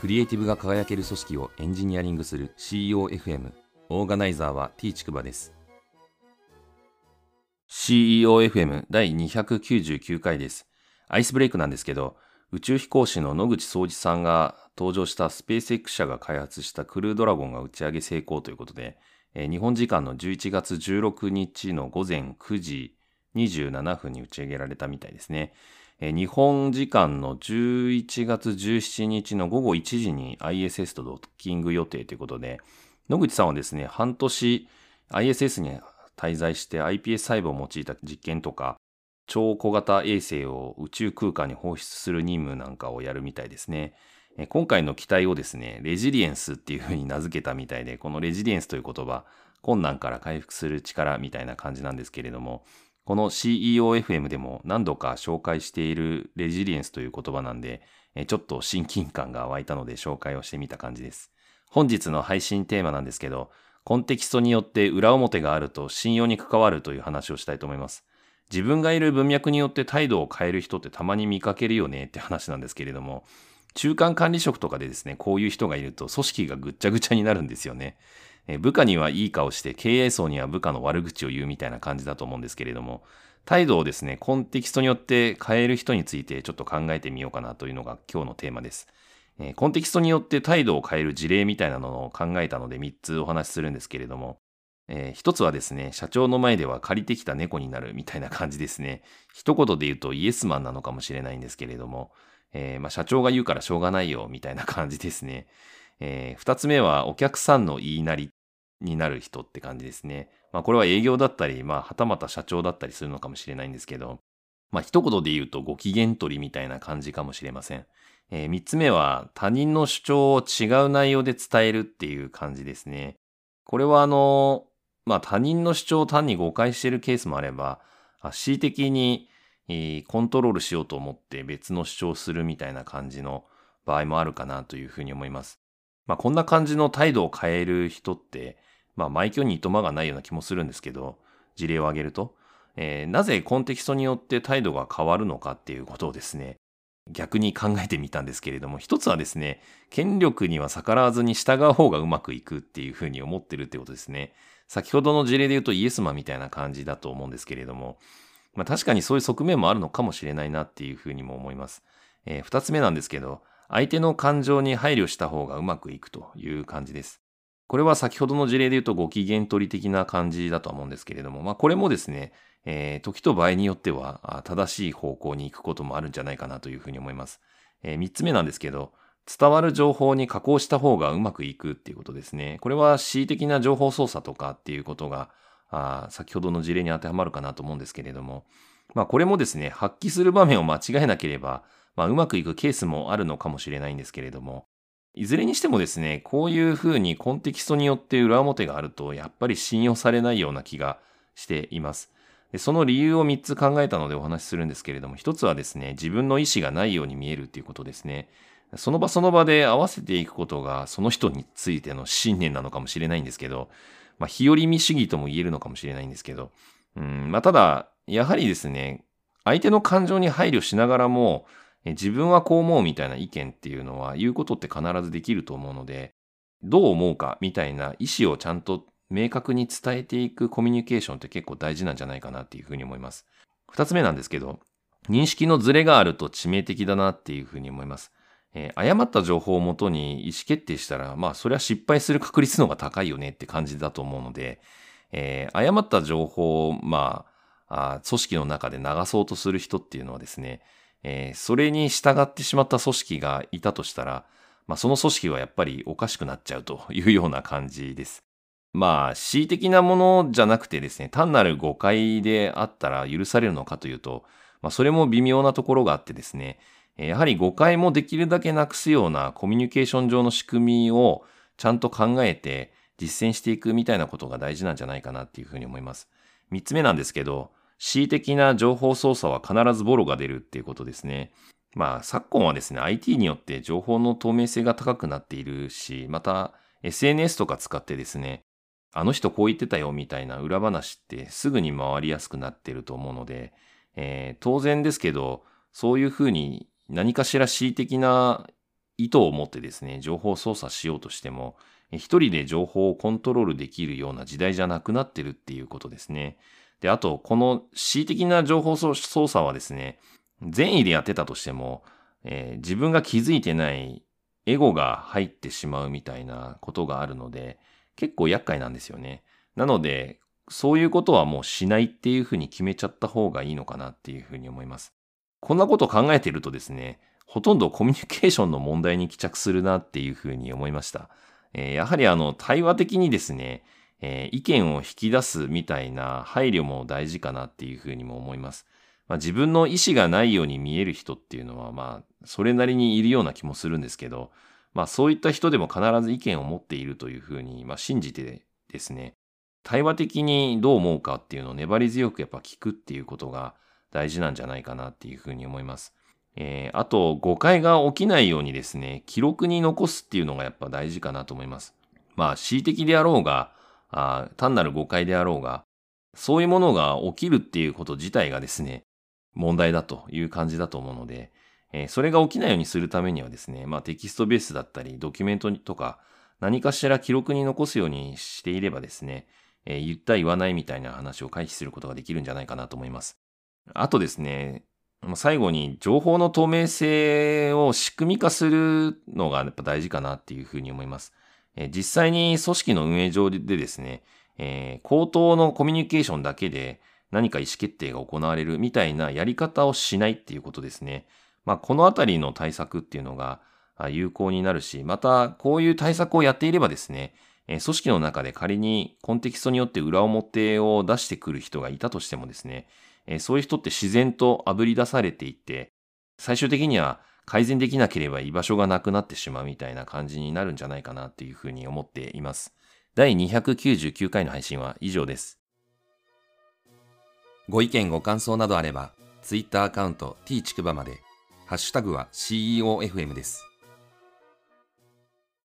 クリエイティブが輝ける組織をエンジニアリングする CEOFM オーガナイザーは T ちくばです。CEOFM 第299回です。アイスブレイクなんですけど宇宙飛行士の野口聡二さんが登場したスペース X 社が開発したクルードラゴンが打ち上げ成功ということで、えー、日本時間の11月16日の午前9時27分に打ち上げられたみたいですね。日本時間の11月17日の午後1時に ISS とドッキング予定ということで、野口さんはですね、半年 ISS に滞在して iPS 細胞を用いた実験とか、超小型衛星を宇宙空間に放出する任務なんかをやるみたいですね。今回の機体をですね、レジリエンスっていうふうに名付けたみたいで、このレジリエンスという言葉、困難から回復する力みたいな感じなんですけれども、この CEOFM でも何度か紹介しているレジリエンスという言葉なんで、ちょっと親近感が湧いたので紹介をしてみた感じです。本日の配信テーマなんですけど、コンテキストによって裏表があると信用に関わるという話をしたいと思います。自分がいる文脈によって態度を変える人ってたまに見かけるよねって話なんですけれども、中間管理職とかでですね、こういう人がいると組織がぐっちゃぐちゃになるんですよね。部下にはいい顔して経営層には部下の悪口を言うみたいな感じだと思うんですけれども、態度をですね、コンテキストによって変える人についてちょっと考えてみようかなというのが今日のテーマです。コンテキストによって態度を変える事例みたいなのを考えたので3つお話しするんですけれども、えー、一つはですね、社長の前では借りてきた猫になるみたいな感じですね。一言で言うとイエスマンなのかもしれないんですけれども、えー、まあ、社長が言うからしょうがないよみたいな感じですね。えー、つ目はお客さんの言いなりになる人って感じですね。まあこれは営業だったり、まあはたまた社長だったりするのかもしれないんですけど、まあ一言で言うとご機嫌取りみたいな感じかもしれません。えー、三つ目は他人の主張を違う内容で伝えるっていう感じですね。これはあの、まあ他人の主張を単に誤解しているケースもあれば、恣意的にコントロールしようと思って別の主張をするみたいな感じの場合もあるかなというふうに思います。まあこんな感じの態度を変える人って、まあ、埋挙にいとまがないような気もするんですけど、事例を挙げると、えー、なぜコンテキストによって態度が変わるのかっていうことをですね、逆に考えてみたんですけれども、一つはですね、権力には逆らわずに従う方がうまくいくっていうふうに思ってるってことですね。先ほどの事例で言うとイエスマンみたいな感じだと思うんですけれども、まあ確かにそういう側面もあるのかもしれないなっていうふうにも思います。えー、二つ目なんですけど、相手の感情に配慮した方がうまくいくという感じです。これは先ほどの事例で言うとご機嫌取り的な感じだとは思うんですけれども、まあこれもですね、えー、時と場合によっては正しい方向に行くこともあるんじゃないかなというふうに思います。えー、3つ目なんですけど、伝わる情報に加工した方がうまくいくっていうことですね。これは恣意的な情報操作とかっていうことが、あ先ほどの事例に当てはまるかなと思うんですけれども、まあこれもですね、発揮する場面を間違えなければ、まあうまくいくケースもあるのかもしれないんですけれども、いずれにしてもですね、こういうふうにコンテキストによって裏表があると、やっぱり信用されないような気がしています。でその理由を3つ考えたのでお話しするんですけれども、1つはですね、自分の意思がないように見えるっていうことですね。その場その場で合わせていくことが、その人についての信念なのかもしれないんですけど、まあ、日和見主義とも言えるのかもしれないんですけど、うん、まあ、ただ、やはりですね、相手の感情に配慮しながらも、自分はこう思うみたいな意見っていうのは言うことって必ずできると思うので、どう思うかみたいな意思をちゃんと明確に伝えていくコミュニケーションって結構大事なんじゃないかなっていうふうに思います。二つ目なんですけど、認識のズレがあると致命的だなっていうふうに思います。えー、誤った情報をもとに意思決定したら、まあそれは失敗する確率の方が高いよねって感じだと思うので、えー、誤った情報を、まああ、組織の中で流そうとする人っていうのはですね、えー、それに従ってしまった組織がいたとしたら、まあ、その組織はやっぱりおかしくなっちゃうというような感じです。まあ、恣意的なものじゃなくてですね、単なる誤解であったら許されるのかというと、まあ、それも微妙なところがあってですね、やはり誤解もできるだけなくすようなコミュニケーション上の仕組みをちゃんと考えて実践していくみたいなことが大事なんじゃないかなっていうふうに思います。三つ目なんですけど、恣意的な情報操作は必ずボロが出るっていうことですね。まあ、昨今はですね、IT によって情報の透明性が高くなっているし、また SNS とか使ってですね、あの人こう言ってたよみたいな裏話ってすぐに回りやすくなってると思うので、えー、当然ですけど、そういうふうに何かしら恣意的な意図を持ってですね、情報操作しようとしても、一人で情報をコントロールできるような時代じゃなくなってるっていうことですね。で、あと、この恣意的な情報操作はですね、善意でやってたとしても、えー、自分が気づいてないエゴが入ってしまうみたいなことがあるので、結構厄介なんですよね。なので、そういうことはもうしないっていうふうに決めちゃった方がいいのかなっていうふうに思います。こんなこと考えてるとですね、ほとんどコミュニケーションの問題に帰着するなっていうふうに思いました。えー、やはりあの、対話的にですね、えー、意見を引き出すみたいな配慮も大事かなっていうふうにも思います。まあ、自分の意思がないように見える人っていうのは、まあ、それなりにいるような気もするんですけど、まあ、そういった人でも必ず意見を持っているというふうに、まあ、信じてですね、対話的にどう思うかっていうのを粘り強くやっぱ聞くっていうことが大事なんじゃないかなっていうふうに思います。えー、あと、誤解が起きないようにですね、記録に残すっていうのがやっぱ大事かなと思います。まあ、恣意的であろうが、あ単なる誤解であろうが、そういうものが起きるっていうこと自体がですね、問題だという感じだと思うので、えー、それが起きないようにするためにはですね、まあテキストベースだったり、ドキュメントとか、何かしら記録に残すようにしていればですね、えー、言った言わないみたいな話を回避することができるんじゃないかなと思います。あとですね、最後に情報の透明性を仕組み化するのがやっぱ大事かなっていうふうに思います。え、実際に組織の運営上でですね、えー、口頭のコミュニケーションだけで何か意思決定が行われるみたいなやり方をしないっていうことですね。まあ、このあたりの対策っていうのが有効になるし、また、こういう対策をやっていればですね、組織の中で仮にコンテキストによって裏表を出してくる人がいたとしてもですね、そういう人って自然と炙り出されていって、最終的には改善できなければ居場所がなくなってしまうみたいな感じになるんじゃないかなっていうふうに思っています。第299回の配信は以上です。ご意見ご感想などあれば、Twitter アカウント t ちくばまで、ハッシュタグは CEOFM です。